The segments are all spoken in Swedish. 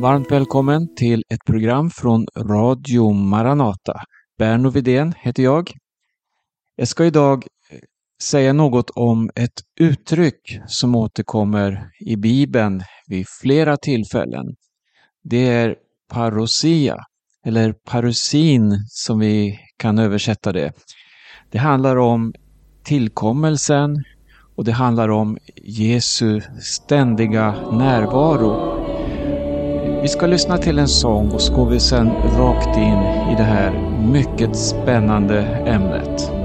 Varmt välkommen till ett program från Radio Maranata. Berno Vidén heter jag. Jag ska idag eh, säga något om ett uttryck som återkommer i Bibeln vid flera tillfällen. Det är parosia, eller parusin som vi kan översätta det. Det handlar om tillkommelsen och det handlar om Jesu ständiga närvaro. Vi ska lyssna till en sång och så går vi sedan rakt in i det här mycket spännande ämnet.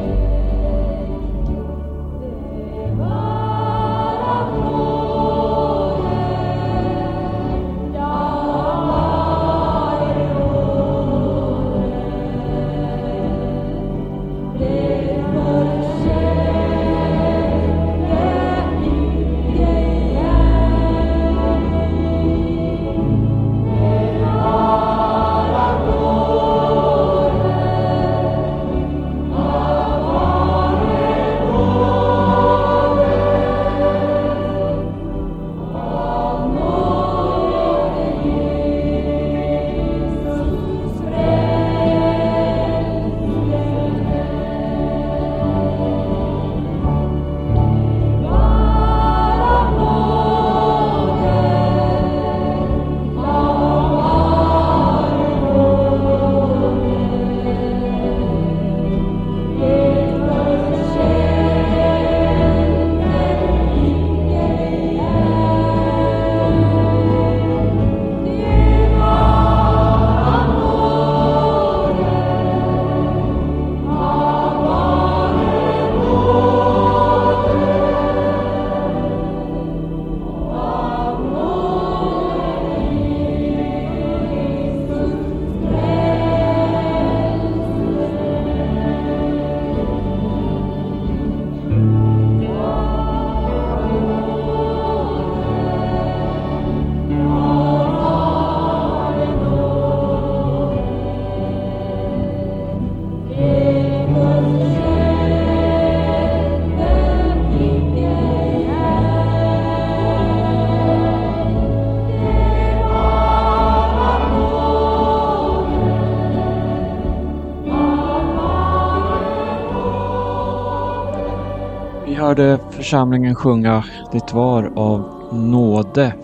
Hörde församlingen sjunga Det var av nåde.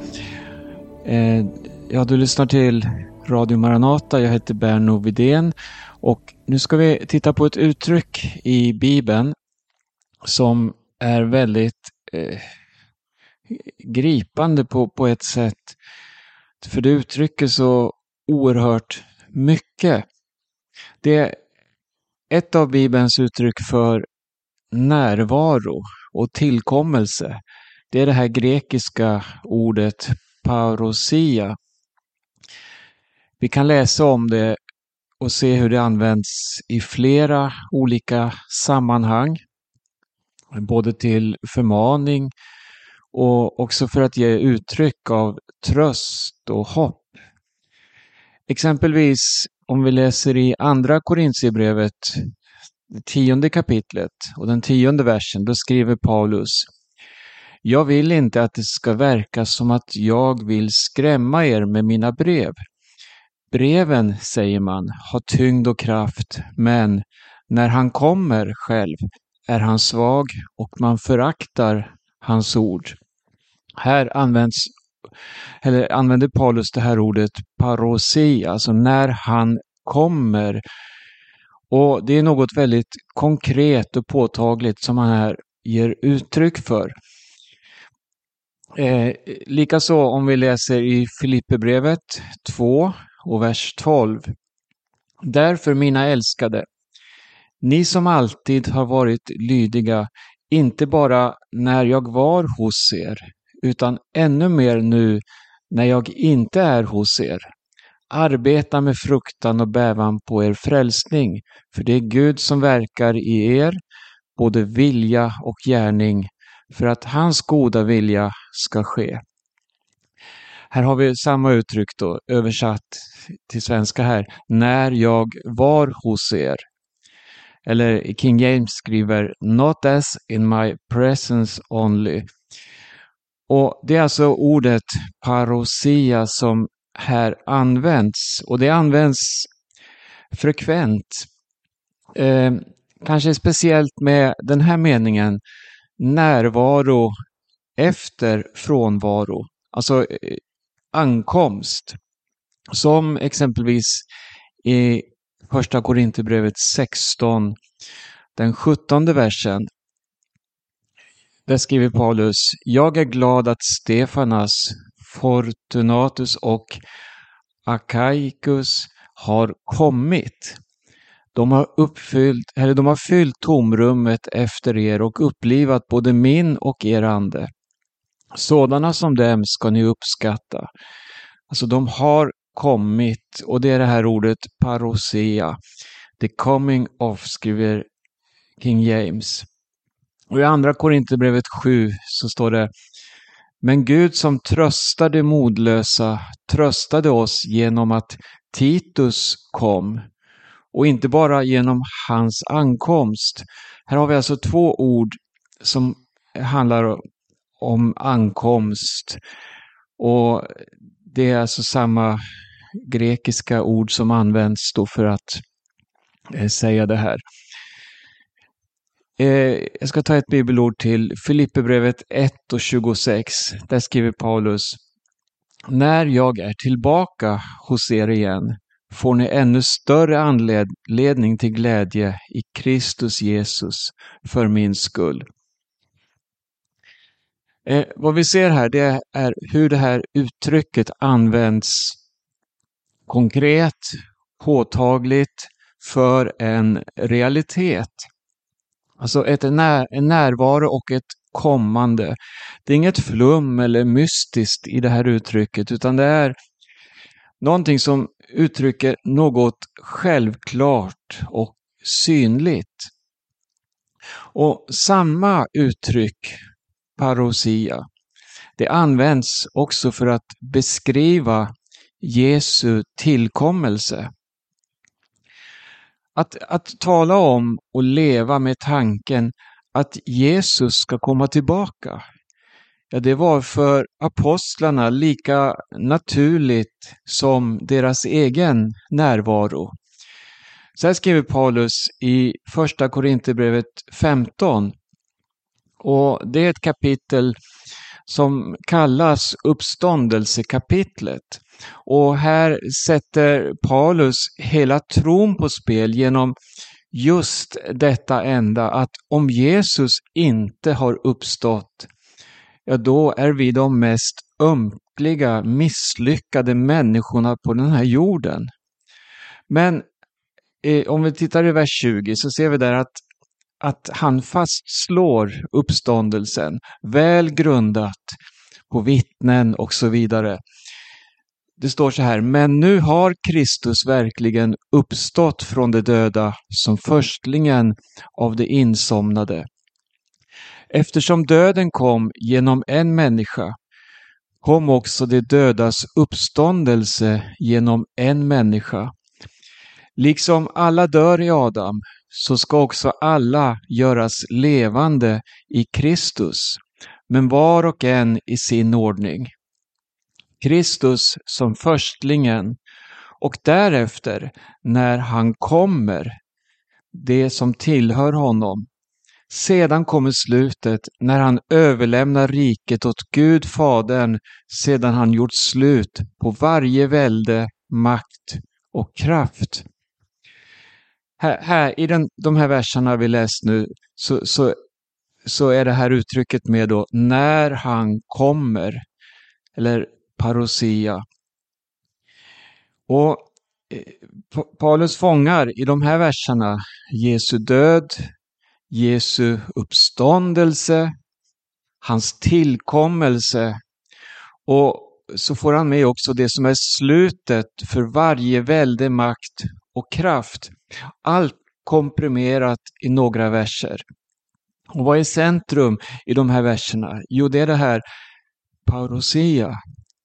Eh, ja, du lyssnar till Radio Maranata. Jag heter Berno Vidén och nu ska vi titta på ett uttryck i Bibeln som är väldigt eh, gripande på, på ett sätt. För det uttrycker så oerhört mycket. Det är ett av Bibelns uttryck för närvaro och tillkommelse. Det är det här grekiska ordet parosia. Vi kan läsa om det och se hur det används i flera olika sammanhang. Både till förmaning och också för att ge uttryck av tröst och hopp. Exempelvis om vi läser i Andra Korintierbrevet det tionde kapitlet och den tionde versen, då skriver Paulus Jag vill inte att det ska verka som att jag vill skrämma er med mina brev. Breven, säger man, har tyngd och kraft, men när han kommer själv är han svag och man föraktar hans ord. Här används, eller använder Paulus det här ordet parosi, alltså när han kommer och Det är något väldigt konkret och påtagligt som han här ger uttryck för. Eh, Likaså om vi läser i Filipperbrevet 2 och vers 12. Därför mina älskade, ni som alltid har varit lydiga, inte bara när jag var hos er, utan ännu mer nu när jag inte är hos er. Arbeta med fruktan och bävan på er frälsning, för det är Gud som verkar i er, både vilja och gärning, för att hans goda vilja ska ske. Här har vi samma uttryck då, översatt till svenska här, när jag var hos er. Eller King James skriver Not as in my presence only. Och Det är alltså ordet parosia som här används. Och det används frekvent. Eh, kanske speciellt med den här meningen närvaro efter frånvaro. Alltså eh, ankomst. Som exempelvis i Första Korinthierbrevet 16, den 17 versen. Där skriver Paulus, Jag är glad att Stefanas, Fortunatus och Achaicus har kommit. De har, uppfyllt, eller de har fyllt tomrummet efter er och upplivat både min och er ande. Sådana som dem ska ni uppskatta. Alltså de har kommit och det är det här ordet parosea. The coming of skriver King James. Och i andra Korinthierbrevet 7 så står det men Gud som tröstade modlösa tröstade oss genom att Titus kom och inte bara genom hans ankomst. Här har vi alltså två ord som handlar om ankomst. Och det är alltså samma grekiska ord som används då för att eh, säga det här. Eh, jag ska ta ett bibelord till Filipperbrevet 1 och 26. Där skriver Paulus När jag är tillbaka hos er igen får ni ännu större anledning till glädje i Kristus Jesus för min skull. Eh, vad vi ser här det är hur det här uttrycket används konkret, påtagligt för en realitet. Alltså ett när, en närvaro och ett kommande. Det är inget flum eller mystiskt i det här uttrycket utan det är någonting som uttrycker något självklart och synligt. Och samma uttryck, parosia, det används också för att beskriva Jesu tillkommelse. Att, att tala om och leva med tanken att Jesus ska komma tillbaka. Ja, det var för apostlarna lika naturligt som deras egen närvaro. Så här skriver Paulus i första Korinthierbrevet 15. Och det är ett kapitel som kallas uppståndelsekapitlet. Och här sätter Paulus hela tron på spel genom just detta enda att om Jesus inte har uppstått, ja då är vi de mest ömkliga, misslyckade människorna på den här jorden. Men eh, om vi tittar i vers 20 så ser vi där att, att han fastslår uppståndelsen, väl grundat på vittnen och så vidare. Det står så här, men nu har Kristus verkligen uppstått från de döda som förstlingen av de insomnade. Eftersom döden kom genom en människa kom också de dödas uppståndelse genom en människa. Liksom alla dör i Adam så ska också alla göras levande i Kristus, men var och en i sin ordning. Kristus som förstlingen och därefter när han kommer, det som tillhör honom. Sedan kommer slutet när han överlämnar riket åt Gud Fadern sedan han gjort slut på varje välde, makt och kraft. Här, här I den, de här verserna vi läst nu så, så, så är det här uttrycket med då när han kommer. Eller parousia. Och eh, Paulus fångar i de här verserna Jesu död, Jesu uppståndelse, hans tillkommelse och så får han med också det som är slutet för varje välde makt och kraft. Allt komprimerat i några verser. Och vad är centrum i de här verserna? Jo, det är det här parousia,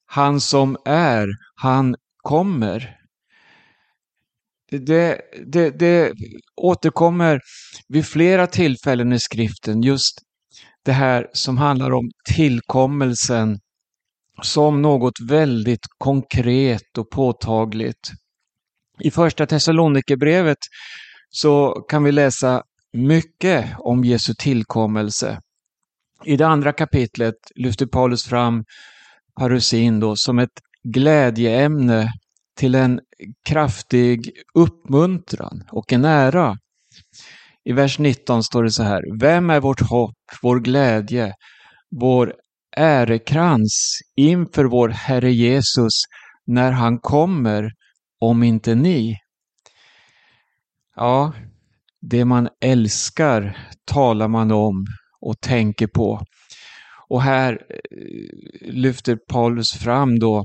han som är, han kommer. Det, det, det återkommer vid flera tillfällen i skriften, just det här som handlar om tillkommelsen som något väldigt konkret och påtagligt. I första Thessalonikerbrevet så kan vi läsa mycket om Jesu tillkommelse. I det andra kapitlet lyfter Paulus fram parusin då som ett glädjeämne till en kraftig uppmuntran och en ära. I vers 19 står det så här. Vem är vårt hopp, vår glädje, vår ärekrans inför vår Herre Jesus när han kommer, om inte ni? Ja, det man älskar talar man om och tänker på. Och här eh, lyfter Paulus fram då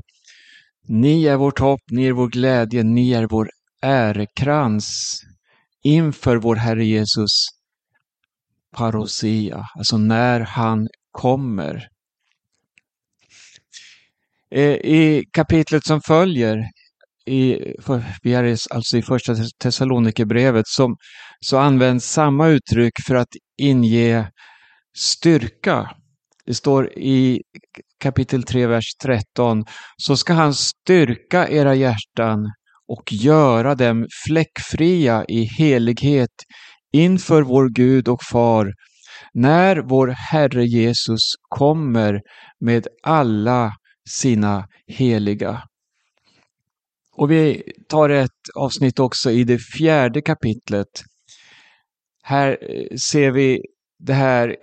Ni är vårt hopp, ni är vår glädje, ni är vår ärekrans inför vår Herre Jesus parosia, alltså när han kommer. Eh, I kapitlet som följer, i, vi är alltså i första Thessalonikerbrevet, så används samma uttryck för att inge styrka. Det står i kapitel 3, vers 13. Så ska han styrka era hjärtan och göra dem fläckfria i helighet inför vår Gud och Far när vår Herre Jesus kommer med alla sina heliga. Och vi tar ett avsnitt också i det fjärde kapitlet. Här eh, ser vi det här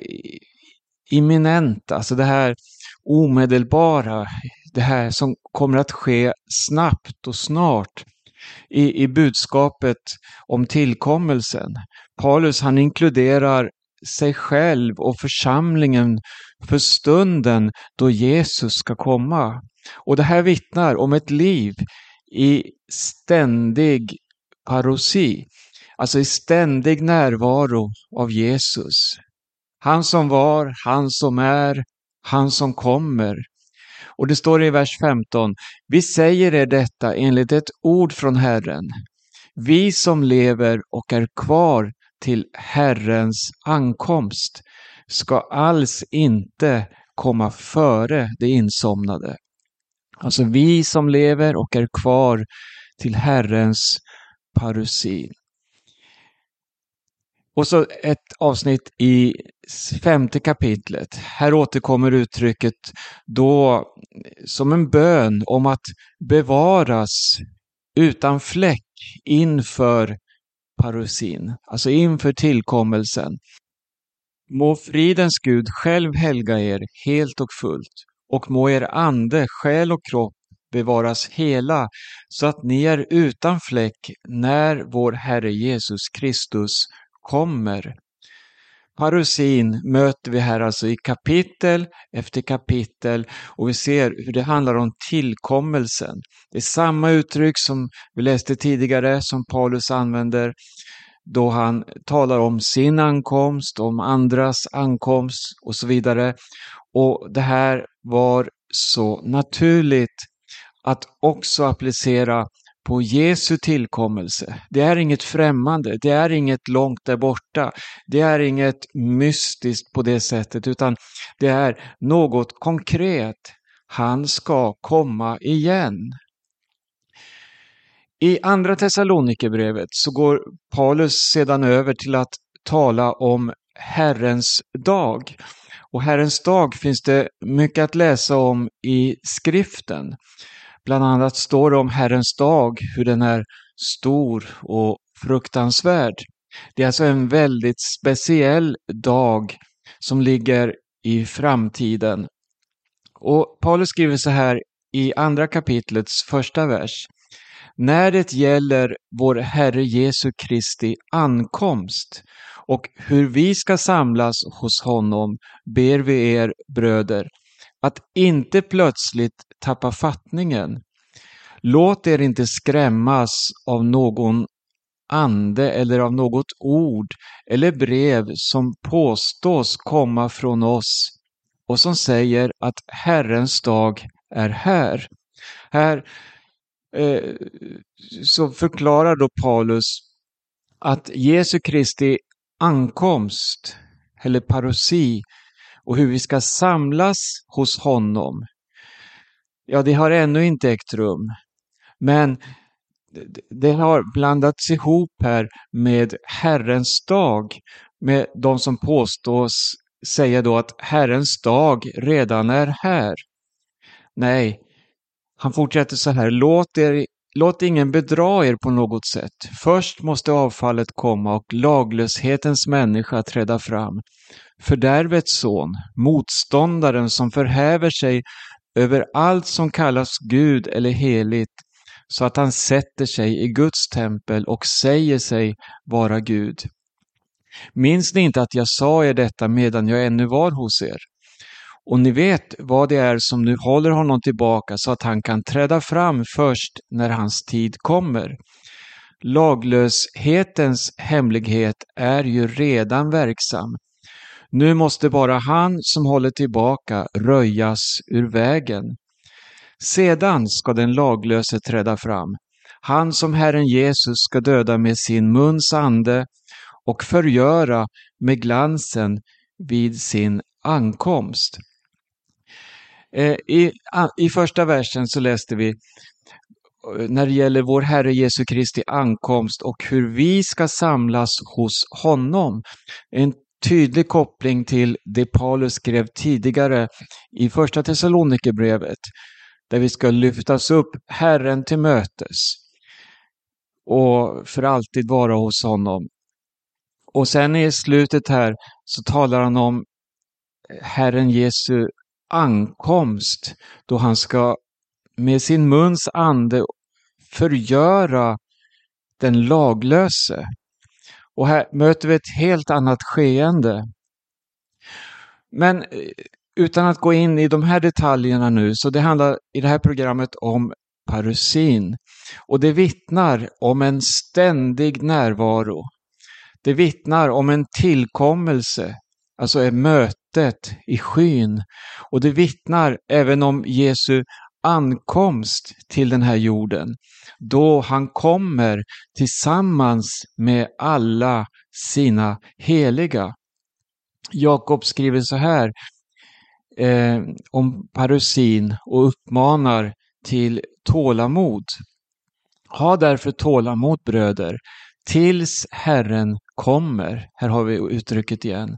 imminenta, alltså det här omedelbara, det här som kommer att ske snabbt och snart i, i budskapet om tillkommelsen. Paulus han inkluderar sig själv och församlingen för stunden då Jesus ska komma. Och det här vittnar om ett liv i ständig parosi, alltså i ständig närvaro av Jesus. Han som var, han som är, han som kommer. Och det står i vers 15, vi säger er detta enligt ett ord från Herren. Vi som lever och är kvar till Herrens ankomst ska alls inte komma före det insomnade. Alltså vi som lever och är kvar till Herrens parusin. Och så ett avsnitt i femte kapitlet. Här återkommer uttrycket då som en bön om att bevaras utan fläck inför parusin, alltså inför tillkommelsen. Må fridens Gud själv helga er helt och fullt och må er ande, själ och kropp bevaras hela så att ni är utan fläck när vår Herre Jesus Kristus kommer. Parusin möter vi här alltså i kapitel efter kapitel och vi ser hur det handlar om tillkommelsen. Det är samma uttryck som vi läste tidigare som Paulus använder då han talar om sin ankomst, om andras ankomst och så vidare. Och det här var så naturligt att också applicera på Jesu tillkommelse. Det är inget främmande, det är inget långt där borta, det är inget mystiskt på det sättet, utan det är något konkret. Han ska komma igen. I Andra Thessalonikerbrevet så går Paulus sedan över till att tala om Herrens dag. Och Herrens dag finns det mycket att läsa om i skriften. Bland annat står det om Herrens dag, hur den är stor och fruktansvärd. Det är alltså en väldigt speciell dag som ligger i framtiden. Och Paulus skriver så här i andra kapitlets första vers. När det gäller vår Herre Jesu Kristi ankomst och hur vi ska samlas hos honom ber vi er bröder att inte plötsligt tappa fattningen. Låt er inte skrämmas av någon ande eller av något ord eller brev som påstås komma från oss och som säger att Herrens dag är här. Här eh, så förklarar då Paulus att Jesu Kristi ankomst, eller parosi, och hur vi ska samlas hos honom. ja, det har ännu inte ägt rum. Men det har blandats ihop här med Herrens dag, med de som påstås säga då att Herrens dag redan är här. Nej, han fortsätter så här, låt, er, låt ingen bedra er på något sätt. Först måste avfallet komma och laglöshetens människa träda fram. Fördärvets son, motståndaren som förhäver sig över allt som kallas Gud eller heligt, så att han sätter sig i Guds tempel och säger sig vara Gud. Minns ni inte att jag sa er detta medan jag ännu var hos er? Och ni vet vad det är som nu håller honom tillbaka så att han kan träda fram först när hans tid kommer. Laglöshetens hemlighet är ju redan verksam. Nu måste bara han som håller tillbaka röjas ur vägen. Sedan ska den laglöse träda fram, han som Herren Jesus ska döda med sin muns ande och förgöra med glansen vid sin ankomst. Eh, I, I första versen så läste vi eh, när det gäller vår Herre Jesu Kristi ankomst och hur vi ska samlas hos honom. En tydlig koppling till det Paulus skrev tidigare i första Thessalonikerbrevet där vi ska lyftas upp Herren till mötes och för alltid vara hos honom. Och sen i slutet här så talar han om Herren Jesu ankomst då han ska med sin muns ande förgöra den laglöse. Och här möter vi ett helt annat skeende. Men eh, utan att gå in i de här detaljerna nu, så det handlar i det här programmet om parusin. Och det vittnar om en ständig närvaro. Det vittnar om en tillkommelse, alltså ett möte, slottet i skyn. Och det vittnar även om Jesu ankomst till den här jorden, då han kommer tillsammans med alla sina heliga. Jakob skriver så här eh, om parusin och uppmanar till tålamod. Ha därför tålamod bröder, tills Herren kommer. Här har vi uttrycket igen.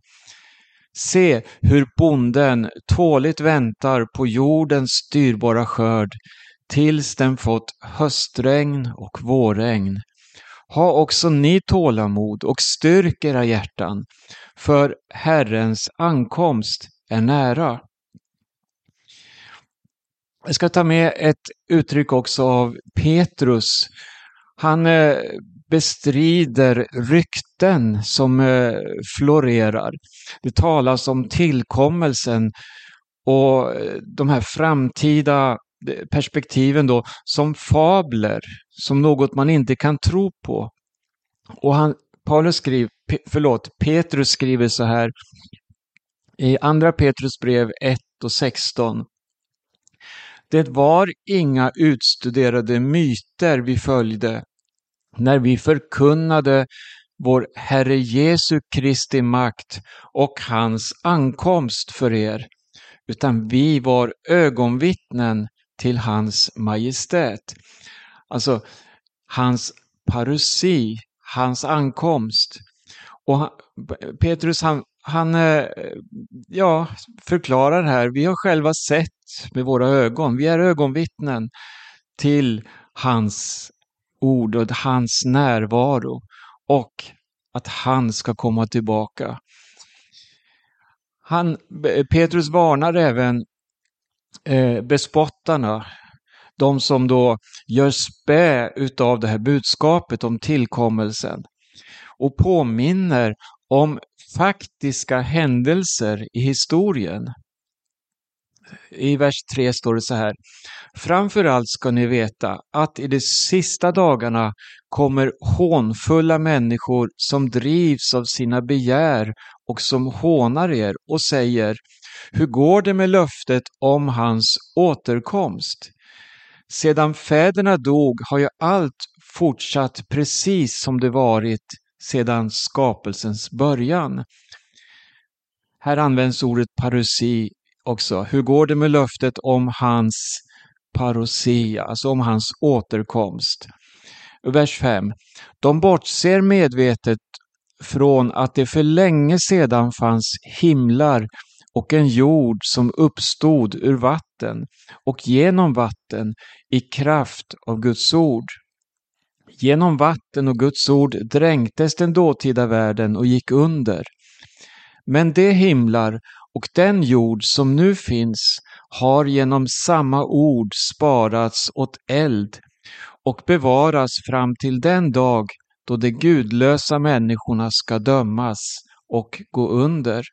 Se hur bonden tåligt väntar på jordens dyrbara skörd tills den fått höstregn och vårregn. Ha också ni tålamod och styrk era hjärtan, för Herrens ankomst är nära. Jag ska ta med ett uttryck också av Petrus. Han eh, bestrider rykten som eh, florerar. Det talas om tillkommelsen och eh, de här framtida eh, perspektiven då som fabler, som något man inte kan tro på. Och han, Paulus skriver, förlåt, Petrus skriver så här i Andra Petrus brev 1 och 16. Det var inga utstuderade myter vi följde när vi förkunnade vår Herre Jesu Kristi makt och hans ankomst för er, utan vi var ögonvittnen till hans majestät. Alltså hans parusi, hans ankomst. Och Petrus han, han eh, ja, förklarar här, vi har själva sett med våra ögon, vi är ögonvittnen till hans ord och hans närvaro och att han ska komma tillbaka. Han, Petrus varnar även eh, bespottarna, de som då gör spä utav det här budskapet om tillkommelsen och påminner om faktiska händelser i historien. I vers 3 står det så här. Framförallt ska ni veta att i de sista dagarna kommer hånfulla människor som drivs av sina begär och som hånar er och säger Hur går det med löftet om hans återkomst? Sedan fäderna dog har ju allt fortsatt precis som det varit sedan skapelsens början. Här används ordet parusi också. Hur går det med löftet om hans parousia, alltså om hans återkomst. Vers 5. De bortser medvetet från att det för länge sedan fanns himlar och en jord som uppstod ur vatten och genom vatten i kraft av Guds ord. Genom vatten och Guds ord dränktes den dåtida världen och gick under. Men de himlar och den jord som nu finns har genom samma ord sparats åt eld och bevaras fram till den dag då de gudlösa människorna ska dömas och gå under.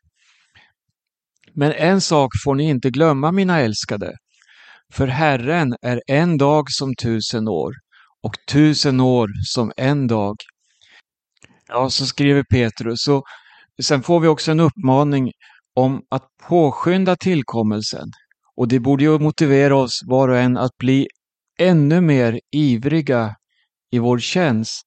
Men en sak får ni inte glömma, mina älskade. För Herren är en dag som tusen år och tusen år som en dag. Ja, så skriver Petrus. Och sen får vi också en uppmaning om att påskynda tillkommelsen. Och det borde ju motivera oss var och en att bli ännu mer ivriga i vår tjänst.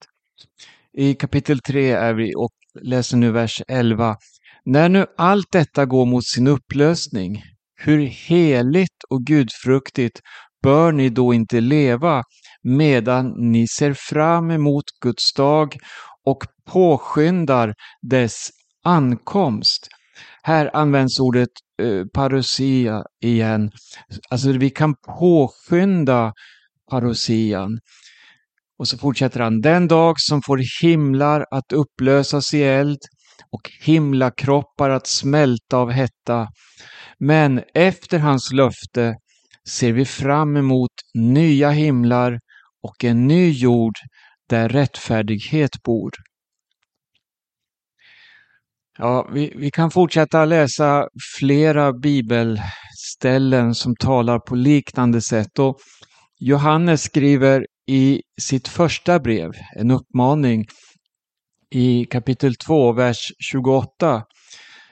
I kapitel 3 är vi och läser nu vers 11. När nu allt detta går mot sin upplösning, hur heligt och gudfruktigt bör ni då inte leva medan ni ser fram emot Guds dag och påskyndar dess ankomst. Här används ordet eh, parousia igen. Alltså vi kan påskynda parousian. Och så fortsätter han. Den dag som får himlar att upplösas i eld och himlakroppar att smälta av hetta. Men efter hans löfte ser vi fram emot nya himlar och en ny jord där rättfärdighet bor. Ja, vi, vi kan fortsätta läsa flera bibelställen som talar på liknande sätt. Och Johannes skriver i sitt första brev en uppmaning i kapitel 2, vers 28.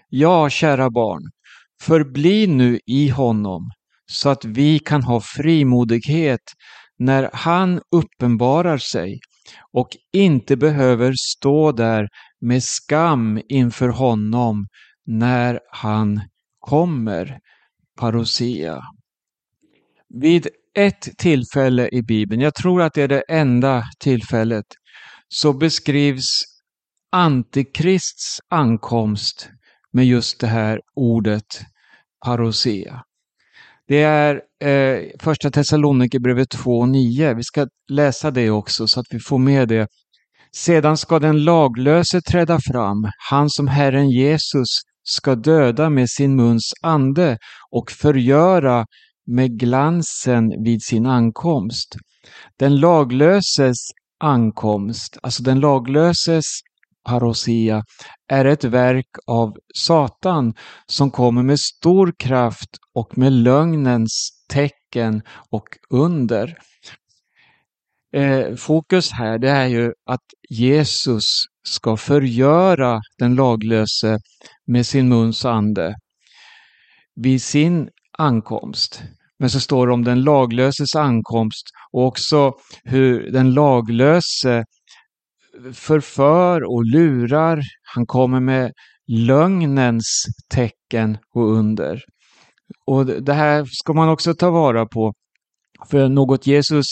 Ja, kära barn, förbli nu i honom så att vi kan ha frimodighet när han uppenbarar sig och inte behöver stå där med skam inför honom när han kommer. Parousia. Vid ett tillfälle i Bibeln, jag tror att det är det enda tillfället, så beskrivs Antikrists ankomst med just det här ordet parousia. Det är eh, första Thessalonikerbrevet 2.9. Vi ska läsa det också så att vi får med det. Sedan ska den laglöse träda fram, han som Herren Jesus ska döda med sin muns ande och förgöra med glansen vid sin ankomst. Den laglöses ankomst, alltså den laglöses parousia, är ett verk av Satan som kommer med stor kraft och med lögnens tecken och under. Eh, fokus här det är ju att Jesus ska förgöra den laglöse med sin muns ande vid sin ankomst. Men så står det om den laglöses ankomst och också hur den laglöse förför och lurar. Han kommer med lögnens tecken och under. Och det här ska man också ta vara på. För något Jesus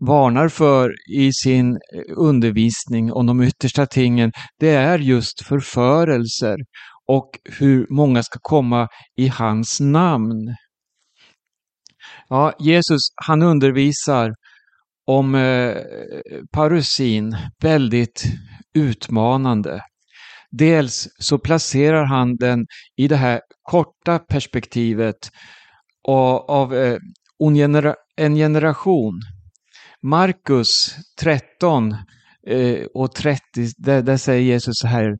varnar för i sin eh, undervisning om de yttersta tingen, det är just förförelser och hur många ska komma i hans namn. Ja, Jesus han undervisar om eh, parusin väldigt utmanande. Dels så placerar han den i det här korta perspektivet av, eh, en generation. Markus 13 eh, och 30, där säger Jesus så här,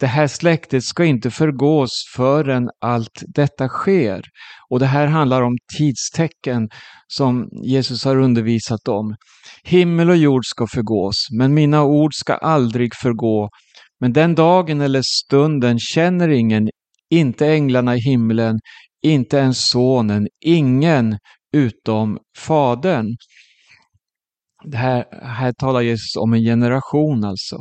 det här släktet ska inte förgås förrän allt detta sker. Och det här handlar om tidstecken som Jesus har undervisat om. Himmel och jord ska förgås, men mina ord ska aldrig förgå. Men den dagen eller stunden känner ingen, inte änglarna i himlen, inte ens sonen, ingen utom fadern. Det här, här talar Jesus om en generation alltså.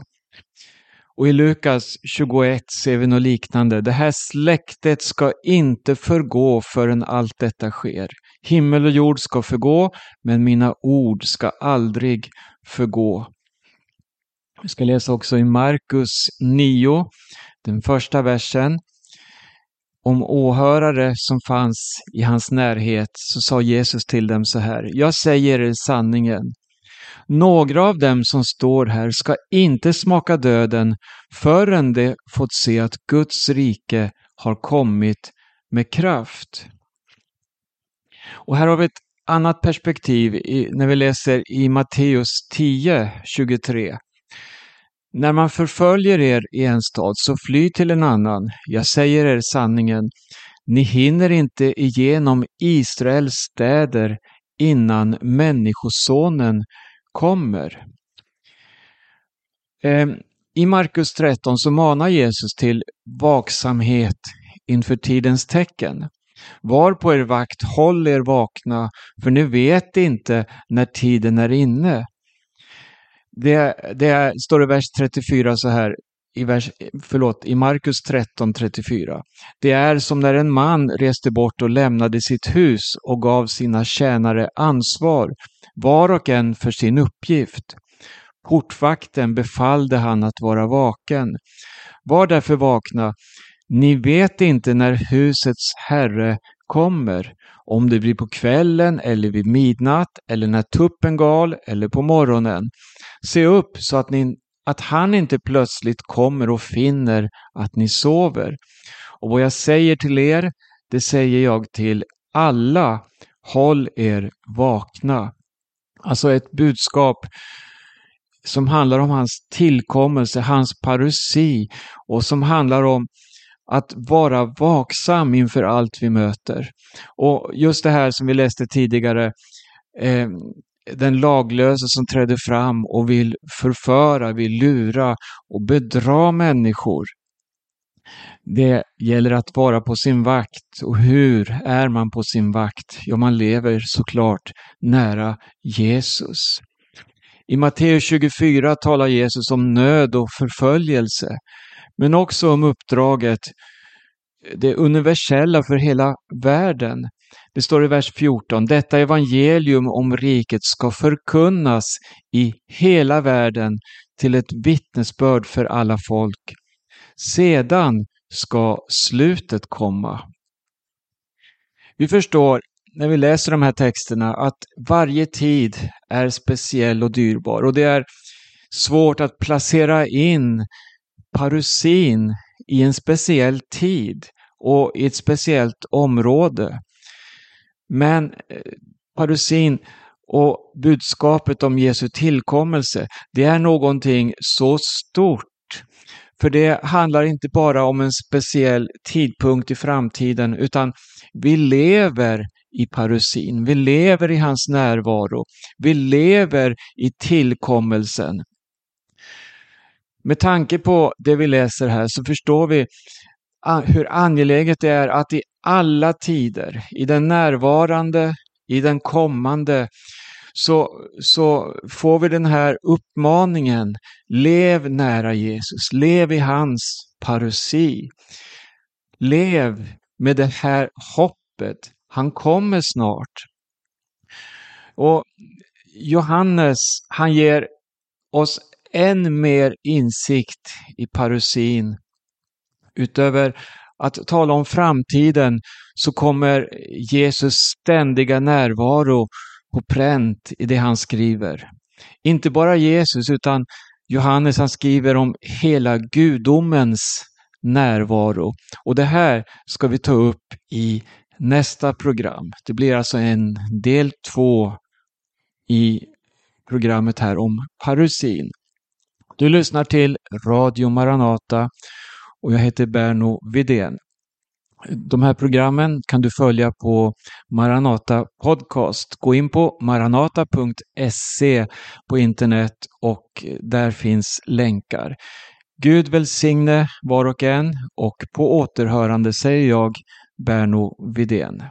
Och i Lukas 21 ser vi något liknande. Det här släktet ska inte förgå förrän allt detta sker. Himmel och jord ska förgå, men mina ord ska aldrig förgå. Vi ska läsa också i Markus 9, den första versen. Om åhörare som fanns i hans närhet så sa Jesus till dem så här. Jag säger er sanningen. Några av dem som står här ska inte smaka döden förrän de fått se att Guds rike har kommit med kraft. Och här har vi ett annat perspektiv när vi läser i Matteus 10, 23. När man förföljer er i en stad, så fly till en annan. Jag säger er sanningen. Ni hinner inte igenom Israels städer innan Människosonen kommer. Ehm, I Markus 13 så manar Jesus till vaksamhet inför tidens tecken. Var på er vakt, håll er vakna, för ni vet inte när tiden är inne. Det, det är, står i vers 34 så här, i, vers, förlåt, i Markus 13, 34. Det är som när en man reste bort och lämnade sitt hus och gav sina tjänare ansvar, var och en för sin uppgift. Portvakten befallde han att vara vaken. Var därför vakna, ni vet inte när husets herre kommer, om det blir på kvällen eller vid midnatt eller när tuppen gal eller på morgonen. Se upp så att, ni, att han inte plötsligt kommer och finner att ni sover. Och vad jag säger till er, det säger jag till alla. Håll er vakna. Alltså ett budskap som handlar om hans tillkommelse, hans parusi och som handlar om att vara vaksam inför allt vi möter. Och just det här som vi läste tidigare, eh, den laglöse som trädde fram och vill förföra, vill lura och bedra människor. Det gäller att vara på sin vakt. Och hur är man på sin vakt? Ja, man lever såklart nära Jesus. I Matteus 24 talar Jesus om nöd och förföljelse, men också om uppdraget, det universella för hela världen. Det står i vers 14, detta evangelium om riket ska förkunnas i hela världen till ett vittnesbörd för alla folk. Sedan ska slutet komma. Vi förstår när vi läser de här texterna att varje tid är speciell och dyrbar och det är svårt att placera in parusin i en speciell tid och i ett speciellt område. Men eh, parusin och budskapet om Jesu tillkommelse, det är någonting så stort. För det handlar inte bara om en speciell tidpunkt i framtiden, utan vi lever i parusin. Vi lever i hans närvaro. Vi lever i tillkommelsen. Med tanke på det vi läser här så förstår vi hur angeläget det är att i alla tider, i den närvarande, i den kommande, så, så får vi den här uppmaningen. Lev nära Jesus, lev i hans parusi. Lev med det här hoppet. Han kommer snart. Och Johannes, han ger oss än mer insikt i parusin. Utöver att tala om framtiden så kommer Jesus ständiga närvaro på pränt i det han skriver. Inte bara Jesus utan Johannes han skriver om hela gudomens närvaro. Och det här ska vi ta upp i nästa program. Det blir alltså en del två i programmet här om parusin. Du lyssnar till Radio Maranata och jag heter Berno Vidén. De här programmen kan du följa på Maranata Podcast. Gå in på maranata.se på internet och där finns länkar. Gud välsigne var och en och på återhörande säger jag Berno Vidén.